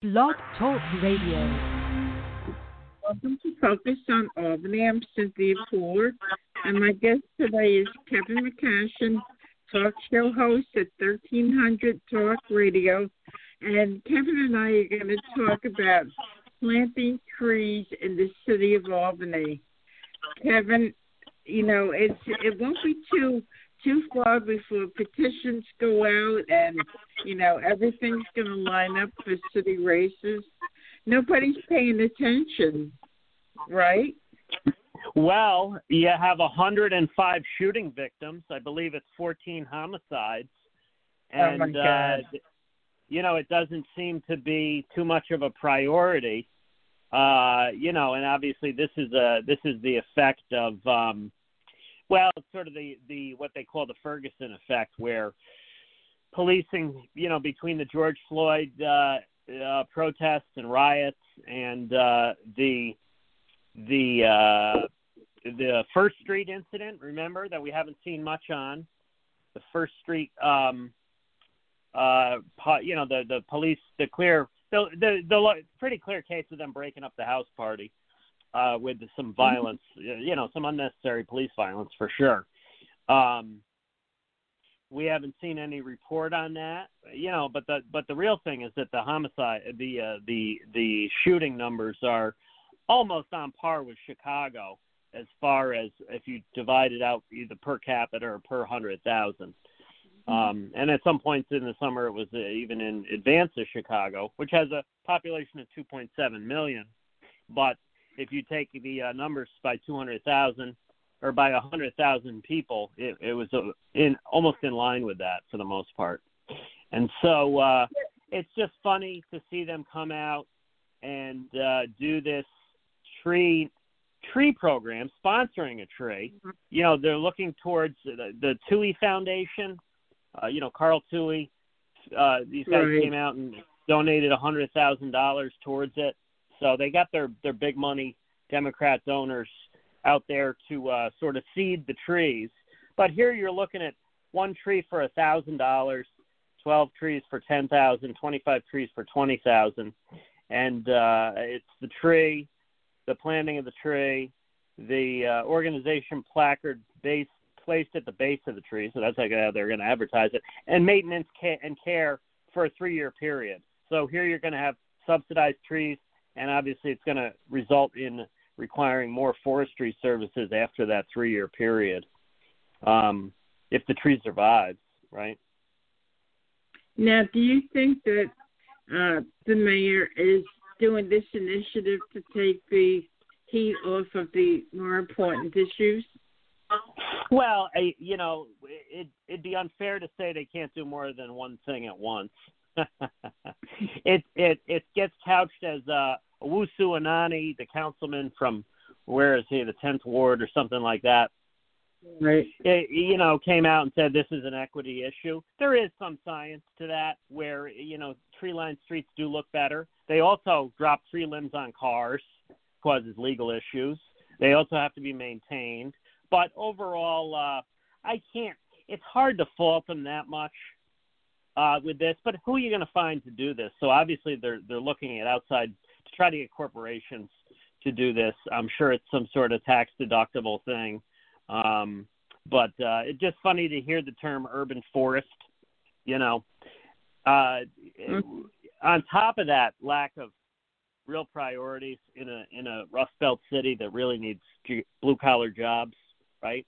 Blog Talk Radio. Welcome to Focus on Albany. I'm Cynthia Pooler, and my guest today is Kevin McCashion, talk show host at 1300 Talk Radio. And Kevin and I are going to talk about planting trees in the city of Albany. Kevin, you know, it's it won't be too too far before petitions go out and you know everything's going to line up for city races. Nobody's paying attention, right? Well, you have 105 shooting victims. I believe it's 14 homicides, and oh my God. Uh, you know it doesn't seem to be too much of a priority. Uh, you know, and obviously this is a this is the effect of um, well, it's sort of the the what they call the Ferguson effect, where policing, you know, between the George Floyd uh, uh, protests and riots and uh, the the uh, the First Street incident. Remember that we haven't seen much on the First Street. Um, uh, po- you know, the the police, the clear, the the the pretty clear case of them breaking up the house party uh, with some violence, you know, some unnecessary police violence for sure. Um, we haven't seen any report on that, you know, but the but the real thing is that the homicide, the uh, the the shooting numbers are almost on par with Chicago as far as if you divide it out either per capita or per hundred thousand. Um, and at some points in the summer, it was uh, even in advance of Chicago, which has a population of 2.7 million. But if you take the uh, numbers by 200,000 or by 100,000 people, it, it was uh, in almost in line with that for the most part. And so uh, it's just funny to see them come out and uh, do this tree tree program, sponsoring a tree. Mm-hmm. You know, they're looking towards the, the Touhey Foundation. Uh, you know, Carl Touhey. Uh, these guys Right. came out and donated a hundred thousand dollars towards it. So they got their their big money Democrat donors out there to uh, sort of seed the trees. But here you're looking at one tree for a thousand dollars, twelve trees for ten thousand, twenty-five trees for twenty thousand, and uh, it's the tree, the planting of the tree, the uh, organization placard base placed at the base of the tree, so that's how they're going to advertise it, and maintenance ca- and care for a three-year period. So here you're going to have subsidized trees, and obviously it's going to result in requiring more forestry services after that three-year period, um, if the tree survives, right? Now, do you think that uh, the mayor is doing this initiative to take the heat off of the more important issues? Well, I, you know, it, it'd be unfair to say they can't do more than one thing at once. it it it gets couched as uh, Owusu Anane, the councilman from where is he, the tenth ward or something like that. Right. It, you know, came out and said this is an equity issue. There is some science to that, where you know tree-lined streets do look better. They also drop tree limbs on cars, causes legal issues. They also have to be maintained. But overall, uh, I can't. It's hard to fault them that much uh, with this. But who are you going to find to do this? So obviously they're they're looking at outside try to get corporations to do this. I'm sure it's some sort of tax deductible thing. Um, but uh, it's just funny to hear the term urban forest. You know, uh, on top of that lack of real priorities in a in a Rust Belt city that really needs blue collar jobs, right?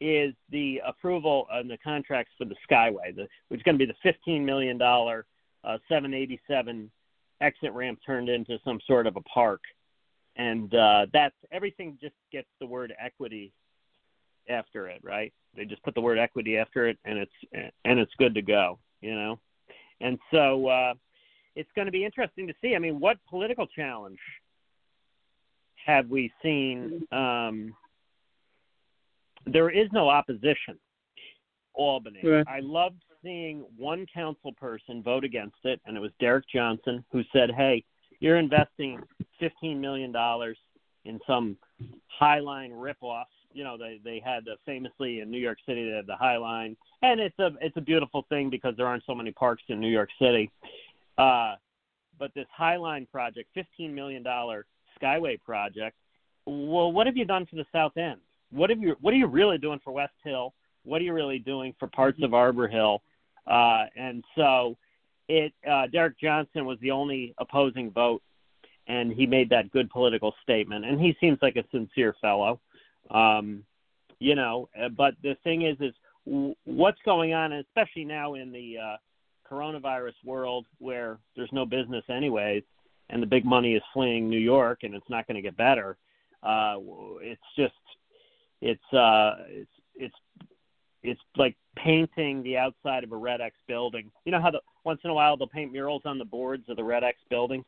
Is the approval on the contracts for the Skyway, the, which is going to be the fifteen million dollar uh, 787 exit ramp turned into some sort of a park, and uh, that's everything. Just gets the word equity after it, right? They just put the word equity after it, and it's and it's good to go, you know. And so uh, it's going to be interesting to see. I mean, what political challenge have we seen? Um, there is no opposition. Albany. Right. I loved seeing one council person vote against it, and it was Derek Johnson, who said, "Hey, you're investing fifteen million dollars in some Highline ripoff. You know, they they had the, famously in New York City they had the Highline, and it's a it's a beautiful thing because there aren't so many parks in New York City. Uh, but this Highline project, fifteen million dollar Skyway project. Well, what have you done for the South End? What have you? What are you really doing for West Hill? What are you really doing for parts of Arbor Hill? Uh, and so, it uh, Derek Johnson was the only opposing vote, and he made that good political statement. And he seems like a sincere fellow, um, you know. uh, But the thing is, is what's going on, especially now in the uh, coronavirus world where there's no business anyways, and the big money is fleeing New York, and it's not going to get better. Uh, it's just, it's, uh, it's, it's, it's like painting the outside of a Red X building. You know how the once in a while they'll paint murals on the boards of the Red X buildings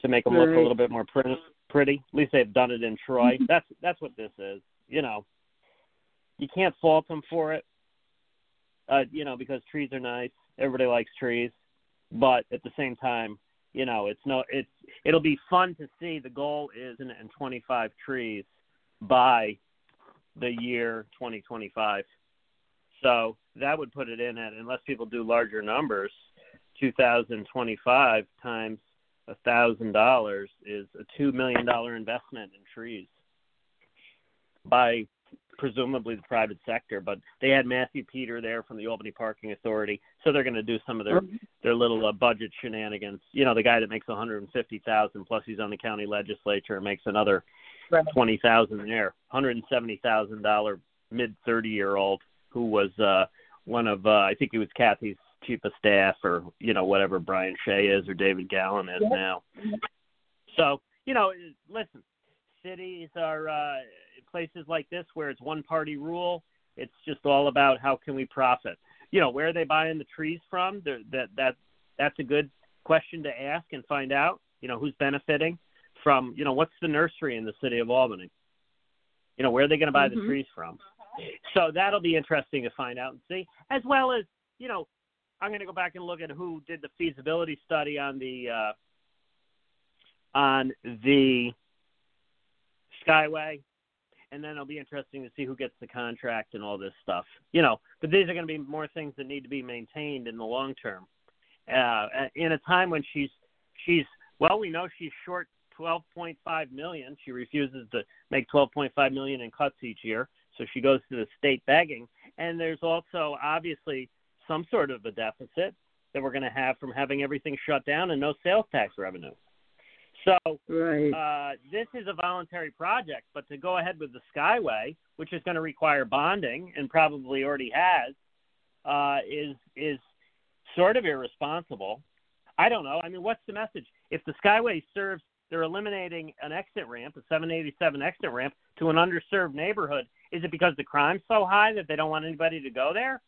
to make them look a little bit more pretty. Pretty. At least they've done it in Troy. That's that's what this is. You know, you can't fault them for it. Uh, you know, because trees are nice. Everybody likes trees, but at the same time, you know, it's no, it's it'll be fun to see. The goal is in, in 25 trees by the year 2025. So that would put it in at, unless people do larger numbers, 2025 times a thousand dollars is a two million dollar investment in trees by presumably the private sector. But they had Matthew Peter there from the Albany Parking Authority, so they're going to do some of their their little uh, budget shenanigans. You know, the guy that makes 150,000 plus he's on the county legislature and makes another Right. 20,000 there. $170,000 mid 30 year old who was uh one of uh I think he was Kathy's chief of staff or you know whatever Brian Shea is or David Gallen is Yep. now. So, you know, listen, cities are uh places like this where it's one party rule, it's just all about how can we profit. You know, where are they buying the trees from? They're, that that that's a good question to ask and find out. You know, who's benefiting from, you know, what's the nursery in the city of Albany? You know, where are they going to buy the Mhm. trees from? So that'll be interesting to find out and see, as well as, you know, I'm going to go back and look at who did the feasibility study on the uh, on the Skyway, and then it'll be interesting to see who gets the contract and all this stuff. You know, but these are going to be more things that need to be maintained in the long term. Uh, in a time when she's she's well, we know she's short 12.5 million. She refuses to make 12.5 million in cuts each year, so she goes to the state begging. And there's also obviously some sort of a deficit that we're going to have from having everything shut down and no sales tax revenue. So Right. uh, this is a voluntary project, but to go ahead with the Skyway, which is going to require bonding and probably already has, uh, is is sort of irresponsible. I don't know. I mean, what's the message? If the Skyway serves, they're eliminating an exit ramp, a 787 exit ramp to an underserved neighborhood. Is it because the crime's so high that they don't want anybody to go there?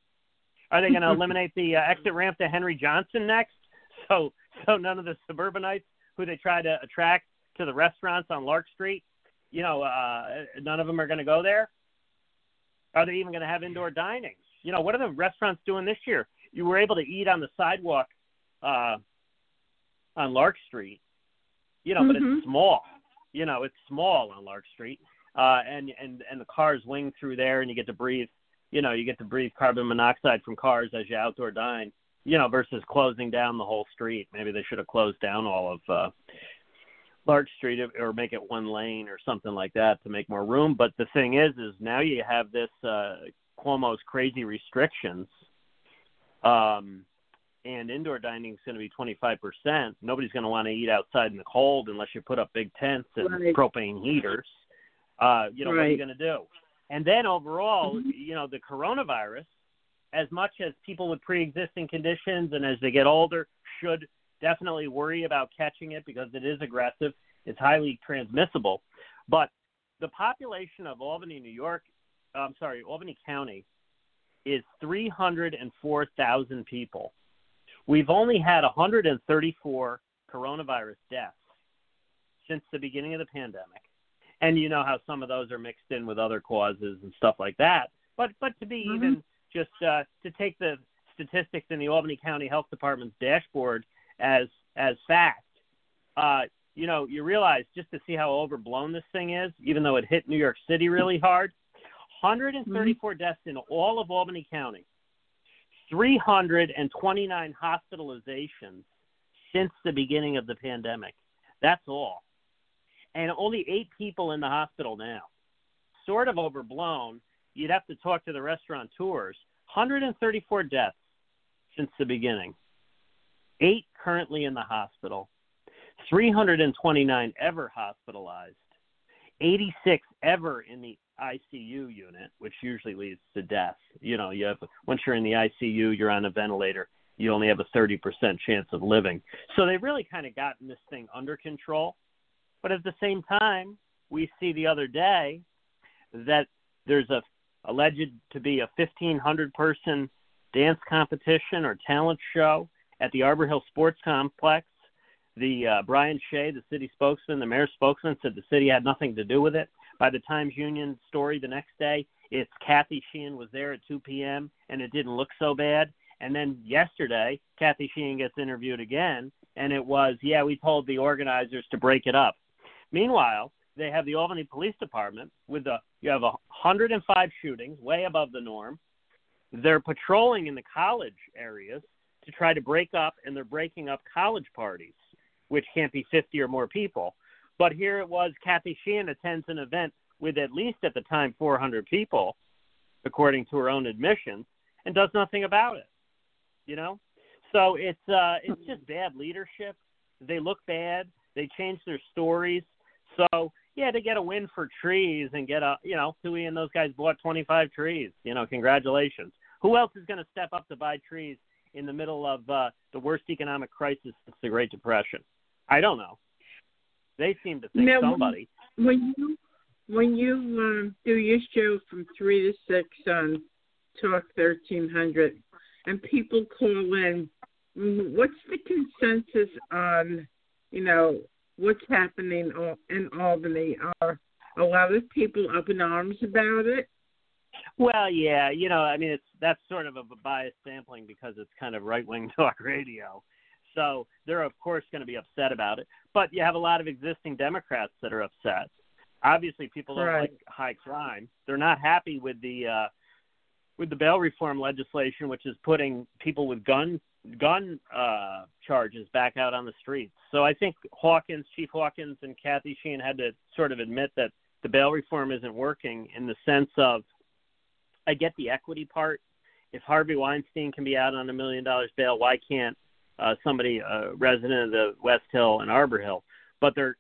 Are they going to eliminate the uh, exit ramp to Henry Johnson next? So so none of the suburbanites who they try to attract to the restaurants on Lark Street, you know, uh, none of them are going to go there. Are they even going to have indoor dining? You know, what are the restaurants doing this year? You were able to eat on the sidewalk uh, on Lark Street, you know, but Mhm. it's small. You know, it's small on Lark Street, uh, and and and the cars wing through there, and you get to breathe. You know, you get to breathe carbon monoxide from cars as you outdoor dine. You know, versus closing down the whole street. Maybe they should have closed down all of uh, Lark Street or make it one lane or something like that to make more room. But the thing is, is now you have this uh, Cuomo's crazy restrictions, um, and indoor dining is going to be 25%. Nobody's going to want to eat outside in the cold unless you put up big tents and Right. propane heaters. Uh, you know, what are you going to do? And then overall, Mhm. you know, the coronavirus, as much as people with pre-existing conditions and as they get older should definitely worry about catching it because it is aggressive, it's highly transmissible. But the population of Albany, New York, I'm sorry, Albany County is 304,000 people. We've only had 134 coronavirus deaths since the beginning of the pandemic. And you know how some of those are mixed in with other causes and stuff like that. But but to be Mhm. even just uh, to take the statistics in the Albany County Health Department's dashboard as as fact, uh, you know, you realize just to see how overblown this thing is, even though it hit New York City really hard, 134 deaths in all of Albany County, 329 hospitalizations, since the beginning of the pandemic. That's all. And only eight people in the hospital now. Sort of overblown. You'd have to talk to the restaurateurs. 134 deaths since the beginning. Eight currently in the hospital. 329 ever hospitalized. 86 ever in the ICU unit, which usually leads to death. You know, you have once you're in the ICU, you're on a ventilator. You only have a 30% chance of living. So they've really kind of gotten this thing under control. But at the same time, we see the other day that there's a alleged to be a 1500 person dance competition or talent show at the Arbor Hill Sports Complex. The uh, Brian Shea, the city spokesman, the mayor's spokesman, said the city had nothing to do with it. By the Times Union story the next day, it's Kathy Sheehan was there at 2 p.m. and it didn't look so bad. And then yesterday, Kathy Sheehan gets interviewed again, and it was, yeah, we told the organizers to break it up. Meanwhile, they have the Albany Police Department with the you have a 105 shootings, way above the norm. They're patrolling in the college areas to try to break up, and they're breaking up college parties, which can't be 50 or more people. But here it was Kathy Sheehan attends an event with at least at the time 400 people, according to her own admissions, and does nothing about it. You know, so it's uh, it's just bad leadership. They look bad. They change their stories. So yeah, to get a win for trees and get a you know, Touhey and those guys bought 25 trees. You know, congratulations. Who else is going to step up to buy trees in the middle of uh, the worst economic crisis since the Great Depression? I don't know. They seem to think now, somebody. When you when you um, do your show from three to six on Talk thirteen hundred, and people call in, what's the consensus on, you know, what's happening in Albany? Are a lot of people up in arms about it? Well, yeah, you know, I mean, it's that's sort of a biased sampling because it's kind of right wing talk radio. So they're of course going to be upset about it. But you have a lot of existing Democrats that are upset. Obviously, people don't right. like high crime. They're not happy with the uh, with the bail reform legislation, which is putting people with gun gun uh, charges back out on the streets. So I think Hawkins, Chief Hawkins, and Kathy Sheehan had to sort of admit that the bail reform isn't working in the sense of I get the equity part. If Harvey Weinstein can be out on a million dollars bail, why can't uh, somebody a resident of the West Hill and Arbor Hill. But they're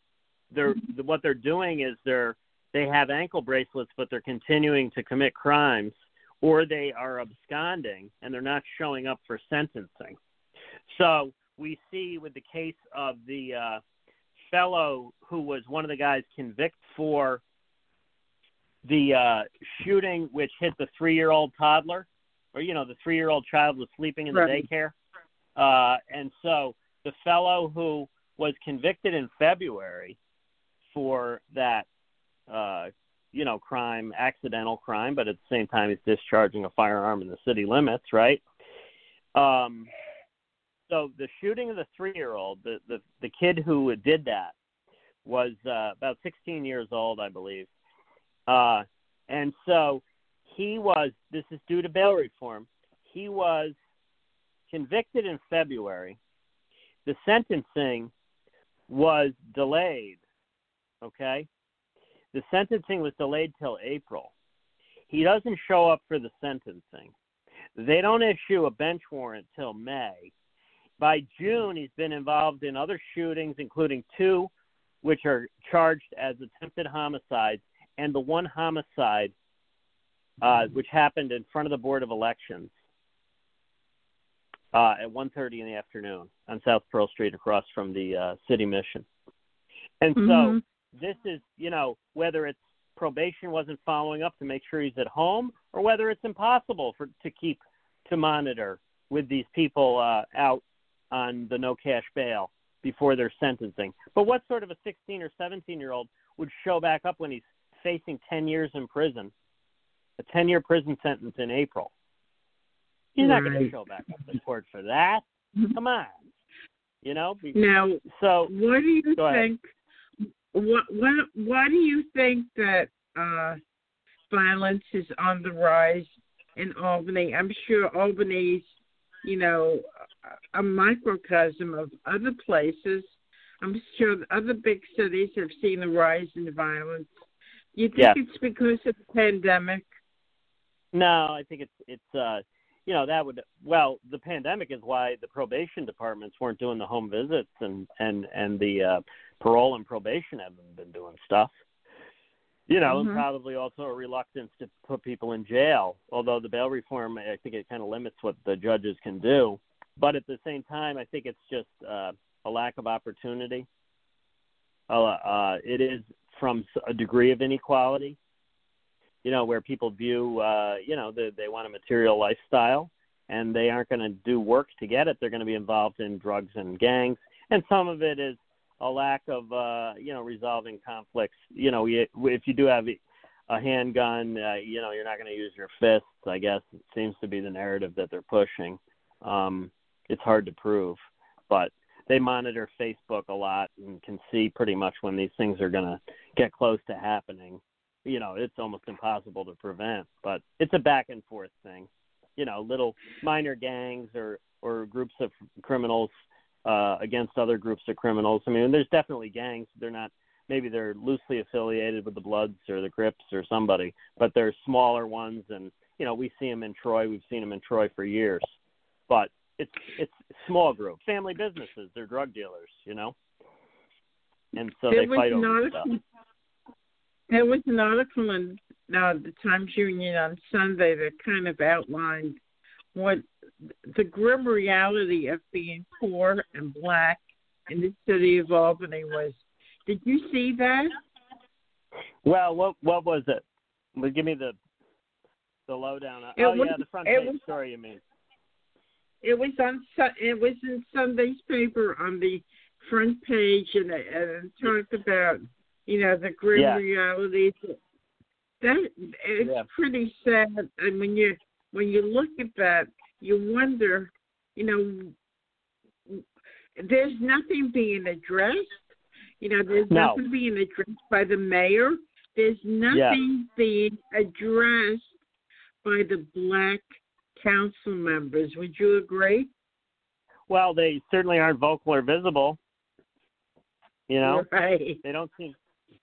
they're what they're doing is they're they have ankle bracelets, but they're continuing to commit crimes, or they are absconding and they're not showing up for sentencing. So we see with the case of the uh, fellow who was one of the guys convicted for the uh, shooting, which hit the three-year-old toddler, or you know, the three-year-old child was sleeping in the right. daycare. Uh, and so the fellow who was convicted in February for that, uh, you know, crime, accidental crime, but at the same time he's discharging a firearm in the city limits, right? Um, so the shooting of the three-year-old, the the, the kid who did that, was uh, about 16 years old, I believe, uh, and so he was. This is due to bail reform. He was convicted in February. The sentencing was delayed. Okay? The sentencing was delayed till April. He doesn't show up for the sentencing. They don't issue a bench warrant till May. By June, he's been involved in other shootings, including two which are charged as attempted homicides, and the one homicide uh, which happened in front of the Board of Elections uh, at 1.30 in the afternoon on South Pearl Street across from the uh, city mission. And mm-hmm. so this is, you know, whether it's probation wasn't following up to make sure he's at home or whether it's impossible for to keep to monitor with these people uh, out on the no cash bail before their sentencing. But what sort of a 16 or 17 year old would show back up when he's facing 10 years in prison, a 10 year prison sentence in April? He's not going to show back up to court for that. Come on, you know. Now, so what do you think? What what why do you think that uh, violence is on the rise in Albany? I'm sure Albany's, you know, a microcosm of other places. I'm sure other big cities have seen a rise in violence. You think Yeah. it's because of the pandemic? No, I think it's it's uh you know that would well the pandemic is why the probation departments weren't doing the home visits and and and the uh parole and probation haven't been doing stuff. You know, and Mhm. probably also a reluctance to put people in jail. Although the bail reform, I think it kind of limits what the judges can do. But at the same time, I think it's just uh, a lack of opportunity. Uh, uh, it is from a degree of inequality you know, where people view, uh, you know, they, they want a material lifestyle and they aren't going to do work to get it. They're going to be involved in drugs and gangs. And some of it is a lack of, uh, you know, resolving conflicts. You know, if you do have a handgun, uh, you know, you're not going to use your fists, I guess. It seems to be the narrative that they're pushing. Um, it's hard to prove, but they monitor Facebook a lot and can see pretty much when these things are going to get close to happening you know it's almost impossible to prevent but it's a back and forth thing. You know little minor gangs or or groups of criminals uh against other groups of criminals. I mean there's definitely gangs. They're not maybe they're loosely affiliated with the bloods or the crips or somebody but they're smaller ones and you know we see them in troy. We've seen them in troy for years. But it's it's small groups family businesses. They're drug dealers you know? And so there they fight over stuff. There was an article in uh, the Times Union on Sunday that kind of outlined what the grim reality of being poor and black in the city of Albany was. Did you see that? Well, what what was it? Well, give me the the lowdown. It oh was- yeah, the front page was- story. You mean? It was on. It was in Sunday's paper on the front page, and and it talked about you know the grim Yeah. realities. That it's Yeah. pretty sad, and when you when you look at that, you wonder, you know, there's nothing being addressed. You know, there's No. nothing being addressed by the mayor. There's nothing being addressed by the black council members. Would you agree? Well, they certainly aren't vocal or visible. You know, Right. they don't seem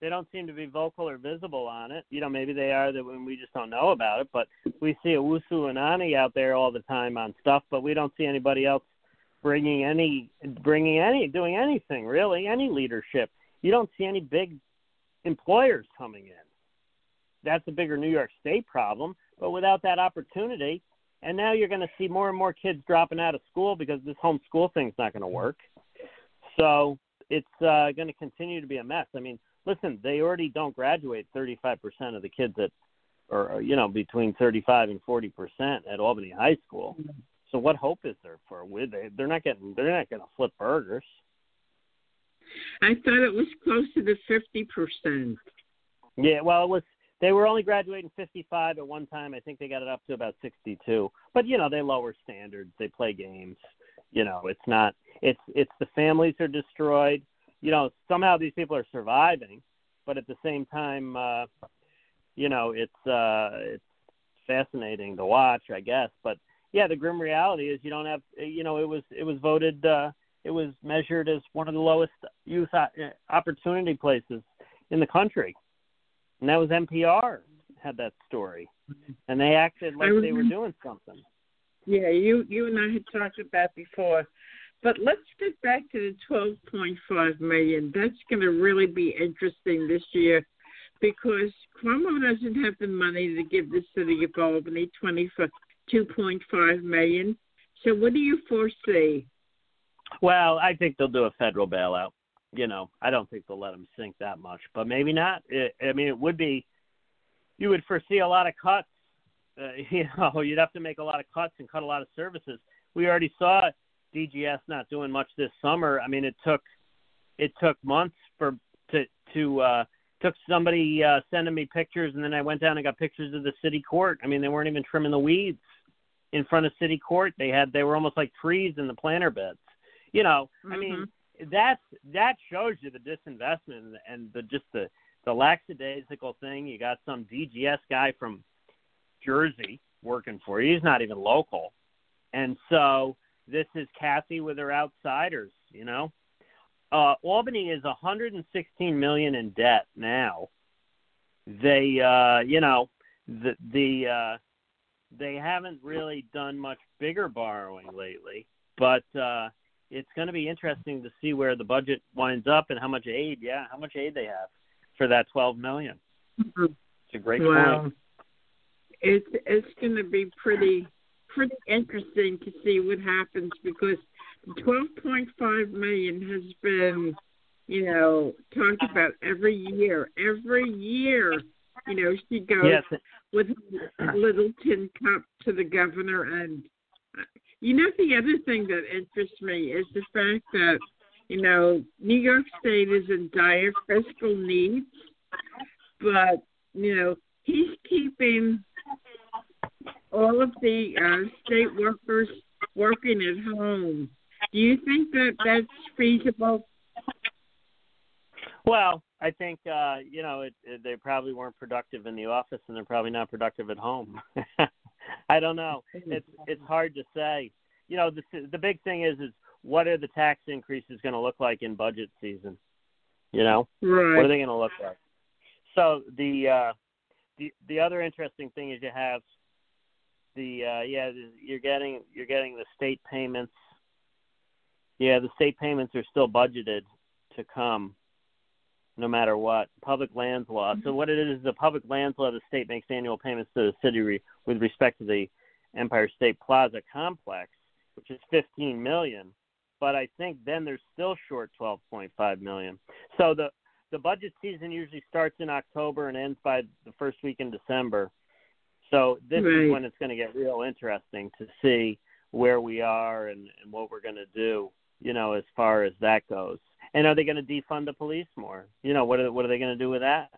they don't seem to be vocal or visible on it. You know, maybe they are that when we just don't know about it. But we see Owusu Anane out there all the time on stuff, but we don't see anybody else bringing any bringing any doing anything really any leadership. You don't see any big employers coming in. That's a bigger New York State problem. But without that opportunity, and now you're going to see more and more kids dropping out of school because this homeschool thing's not going to work. So it's uh, going to continue to be a mess. I mean, listen, they already don't graduate 35% of the kids at, or uh, you know, between 35 and 40% at Albany High School. So what hope is there for? With they, they're not getting, they're not going to flip burgers. I thought it was close to the fifty percent. Yeah, well, it was. They were only graduating 55 at one time. I think they got it up to about 62. But you know, they lower standards. They play games. You know, it's not. It's it's the families are destroyed. You know, somehow these people are surviving, but at the same time, uh, you know, it's uh, it's fascinating to watch, I guess. But yeah, the grim reality is you don't have. You know, it was it was voted. Uh, it was measured as one of the lowest youth o- opportunity places in the country and that was NPR had that story, and they acted like they were doing something. Yeah, you you and I had talked about that before. But let's get back to the twelve point five million. That's gonna really be interesting this year because Cuomo doesn't have the money to give the city of Albany twenty two point five million. So what do you foresee? Well, I think they'll do a federal bailout. You know, I don't think they'll let them sink that much, but maybe not. It, I mean, it would be. You would foresee a lot of cuts. Uh, you know, you'd have to make a lot of cuts and cut a lot of services. We already saw DGS not doing much this summer. I mean, it took it took months for to to uh took somebody uh sending me pictures and then I went down and got pictures of the city court. I mean, they weren't even trimming the weeds in front of city court. They had they were almost like trees in the planter beds. You know, I mean, that's that shows you the disinvestment and, and the just the the lackadaisical thing. You got some DGS guy from Jersey working for you. He's not even local, and so this is Kathy with her outsiders. You know, uh, Albany is 116 million in debt now. They, uh, you know, the the uh, they haven't really done much bigger borrowing lately, but uh, it's going to be interesting to see where the budget winds up and how much aid. Yeah, how much aid they have for that 12 million. Mm-hmm. It's a great well, point. It's it's going to be pretty pretty interesting to see what happens because 12.5 million has been, you know, talked about every year. Every year, you know, she goes yes. with a little tin cup to the governor. And, uh, you know, the other thing that interests me is the fact that, you know, New York State is in dire fiscal needs, but, you know, he's keeping all of the uh, state workers working at home. Do you think that that's feasible? Well, I think uh, you know it, it, they probably weren't productive in the office, and they're probably not productive at home. I don't know. It's it's hard to say. You know, the the big thing is is what are the tax increases going to look like in budget season? You know, right. what are they going to look like? So the uh, the the other interesting thing is you have the uh, yeah you're getting you're getting the state payments. Yeah, the state payments are still budgeted to come, no matter what. Public lands law. So what it is, is the public lands law, the state makes annual payments to the city re, with respect to the Empire State Plaza complex, which is 15 million. But I think then they're still short 12.5 million. So the the budget season usually starts in October and ends by the first week in December. So this right. is when it's going to get real interesting to see where we are and, and what we're going to do, you know, as far as that goes. And are they going to defund the police more? You know, what are what are they going to do with that?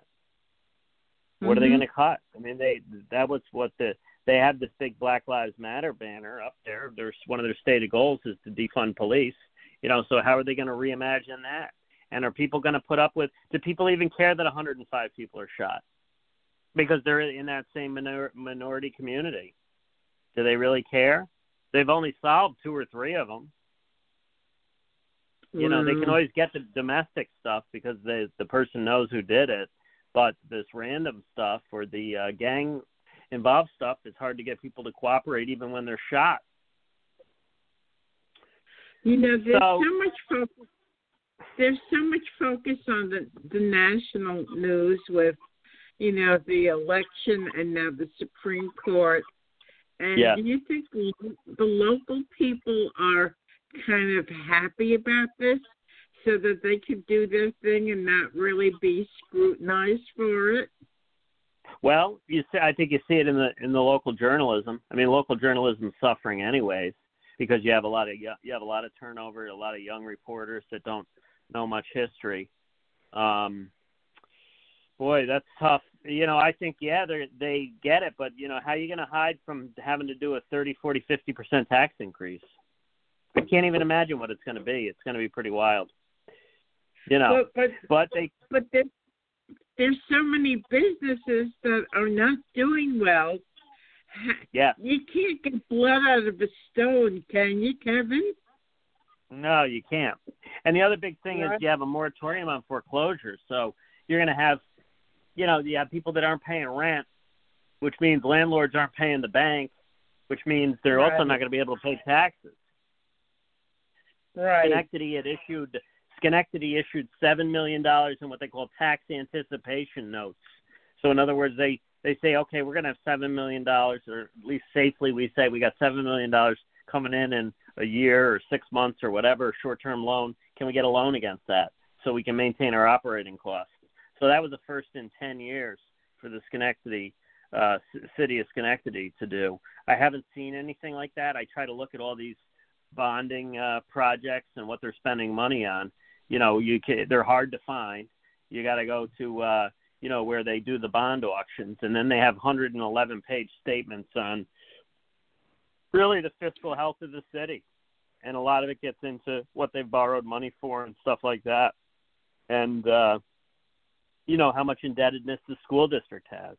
What mm-hmm. are they going to cut? I mean, they that was what the they have this big Black Lives Matter banner up there. There's one of their stated goals is to defund police. You know, so how are they going to reimagine that? And are people going to put up with? Do people even care that 105 people are shot? Because they're in that same minor, minority community. Do they really care? They've only solved two or three of them. You know, they can always get the domestic stuff because the the person knows who did it, but this random stuff or the uh, gang involved stuff, it's hard to get people to cooperate even when they're shot. You know, there's so, so much focus there's so much focus on the the national news with you know the election and now the Supreme Court. And yeah. do you think the, the local people are kind of happy about this, so that they can do their thing and not really be scrutinized for it? Well, you see, I think you see it in the in the local journalism. I mean, local journalism is suffering anyways because you have a lot of you have a lot of turnover, a lot of young reporters that don't know much history. Um, boy, that's tough. You know, I think yeah, they they get it, but you know, how are you going to hide from having to do a thirty, forty, fifty percent tax increase? I can't even imagine what it's going to be. It's going to be pretty wild. You know, but but, but they but there's there's so many businesses that are not doing well. Yeah, you can't get blood out of a stone, can you, Kevin? No, you can't. And the other big thing right. is you have a moratorium on foreclosures. So you're going to have, you know, you have people that aren't paying rent, which means landlords aren't paying the bank, which means they're right. also not going to be able to pay taxes. Right. Schenectady had issued Schenectady issued seven million dollars in what they call tax anticipation notes. So in other words, they they say, okay, we're going to have seven million dollars, or at least safely we say we got seven million dollars coming in in a year or six months or whatever short-term loan. Can we get a loan against that so we can maintain our operating costs? So that was the first in ten years for the Schenectady uh, city of Schenectady to do. I haven't seen anything like that. I try to look at all these bonding uh, projects and what they're spending money on. You know, you can, they're hard to find. You got to go to uh, you know where they do the bond auctions, and then they have 111 page statements on really the fiscal health of the city, and a lot of it gets into what they've borrowed money for and stuff like that, and uh, you know how much indebtedness the school district has,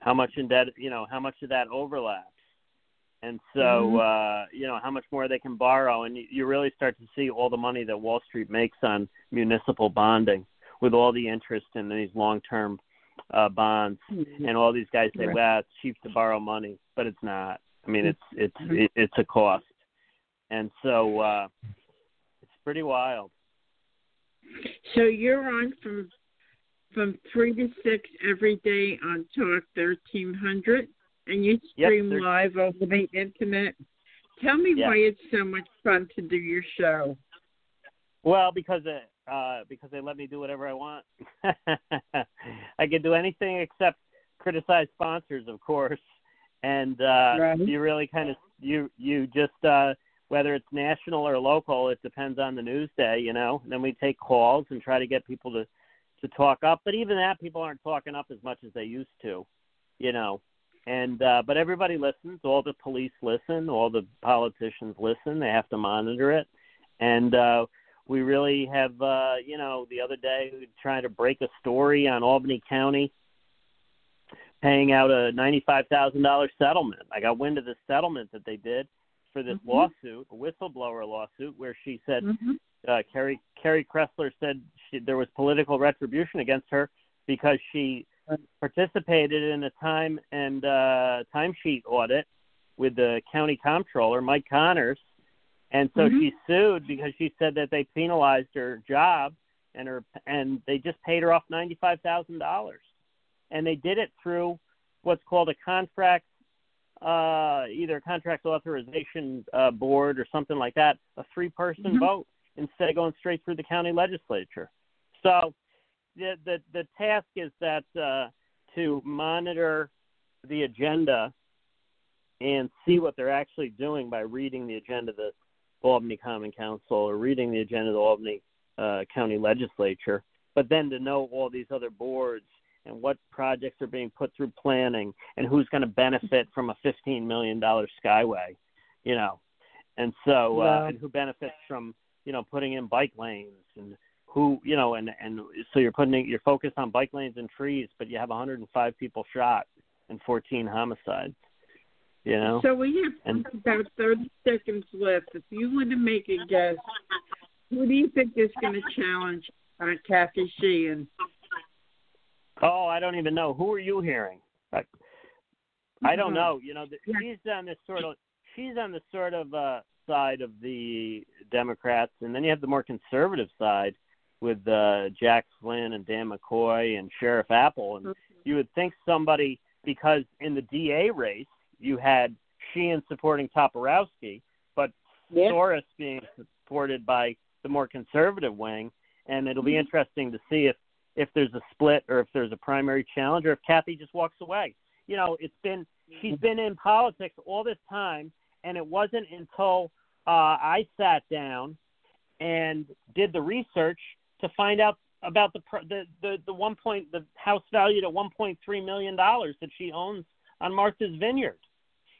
how much indebted, you know how much of that overlaps and so Mhm. uh, you know how much more they can borrow, and you, you really start to see all the money that Wall Street makes on municipal bonding, with all the interest in these long-term uh, bonds, and all these guys say, Right. "Well, it's cheap to borrow money," but it's not. I mean, it's it's Mhm. it, it's a cost, and so uh, it's pretty wild. So you're on from from three to six every day on Talk thirteen hundred, and you stream there- live over the internet. Tell me Yeah. why it's so much fun to do your show. Well, because it, uh, because they let me do whatever I want. I can do anything except criticize sponsors, of course. And uh, Right. you really kind of you you just uh, whether it's national or local, it depends on the news day, you know. And then we take calls and try to get people to to talk up. But even that, people aren't talking up as much as they used to, you know. And uh, but everybody listens. All the police listen. All the politicians listen. They have to monitor it. And uh, we really have, uh, you know, the other day we trying to break a story on Albany County paying out a ninety-five thousand dollar settlement. I got wind of this settlement that they did for this Mhm. lawsuit, a whistleblower lawsuit, where she said Mm-hmm. uh, Carrie Carrie Kressler said she, there was political retribution against her because she participated in a time and uh, timesheet audit with the county comptroller Mike Conners, and so Mhm. she sued because she said that they penalized her job and her and they just paid her off ninety five thousand dollars, and they did it through what's called a contract uh, either a contract authorization uh, board or something like that, a three person Mhm. vote instead of going straight through the county legislature. So the the, the task is that uh, to monitor the agenda and see what they're actually doing by reading the agenda of the Albany Common Council or reading the agenda of the Albany uh, County Legislature, but then to know all these other boards and what projects are being put through planning and who's going to benefit from a $15 million skyway, you know, and so uh, Wow. and who benefits from you know putting in bike lanes and who you know and and so you're putting you're focused on bike lanes and trees, but you have 105 people shot and 14 homicides, you know. So we have And- about thirty seconds left. If you want to make a guess, who do you think is going to challenge uh, Kathy Sheehan? Oh, I don't even know. Who are you hearing? I, I don't Mhm. know. You know, th- Yeah. she's on this sort of she's on the sort of uh, side of the Democrats, and then you have the more conservative side with uh, Jack Flynn and Dan McCoy and Sheriff Apple, and you would think somebody because in the DA race you had Sheehan supporting Toporowski, but Yeah. Soares being supported by the more conservative wing, and it'll be Mhm. interesting to see if if there's a split or if there's a primary challenge or if Kathy just walks away. You know, it's been she's been in politics all this time, and it wasn't until uh, I sat down and did the research to find out about the pr- the the, the one point the house valued at 1.3 million dollars that she owns on Martha's Vineyard.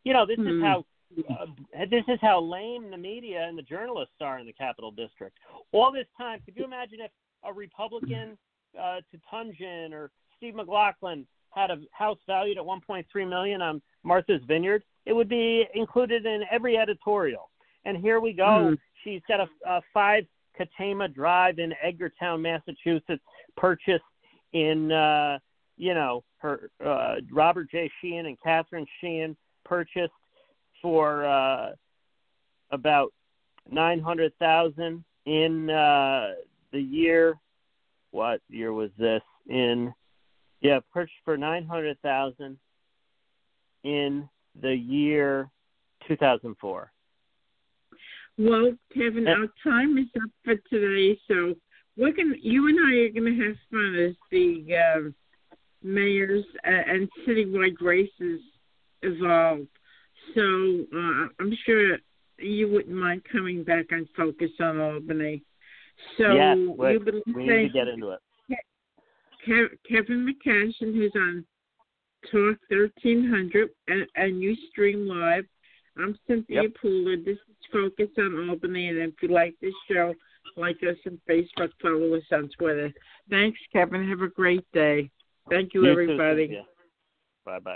You know, this is Hmm. how uh, this is how lame the media and the journalists are in the Capital District. All this time, could you imagine if a Republican uh, to Tungin or Steve McLaughlin had a house valued at 1.3 million on Martha's Vineyard? It would be included in every editorial. And here we go. Mm. She's got a, a five Katama Drive in Edgartown, Massachusetts, purchased in uh, you know her uh, Robert J. Sheehan and Catherine Sheehan purchased for uh, about nine hundred thousand in uh, the year. What year was this? In yeah, purchased for nine hundred thousand in the year two thousand four. Well, Kevin, our time is up for today, so we're gonna, you and I are going to have fun as the uh, mayors uh, and citywide races evolve. So uh, I'm sure you wouldn't mind coming back and focus on Albany. So yes, we, you've been we need to get into it. Kev- Kevin McCashion, who's on Talk 1300, and, and you stream live. I'm Cynthia Yep. Pooler. This is Focus on Albany, and if you like this show, like us on Facebook, follow us on Twitter. Thanks, Kevin. Have a great day. Thank you, everybody. Bye bye.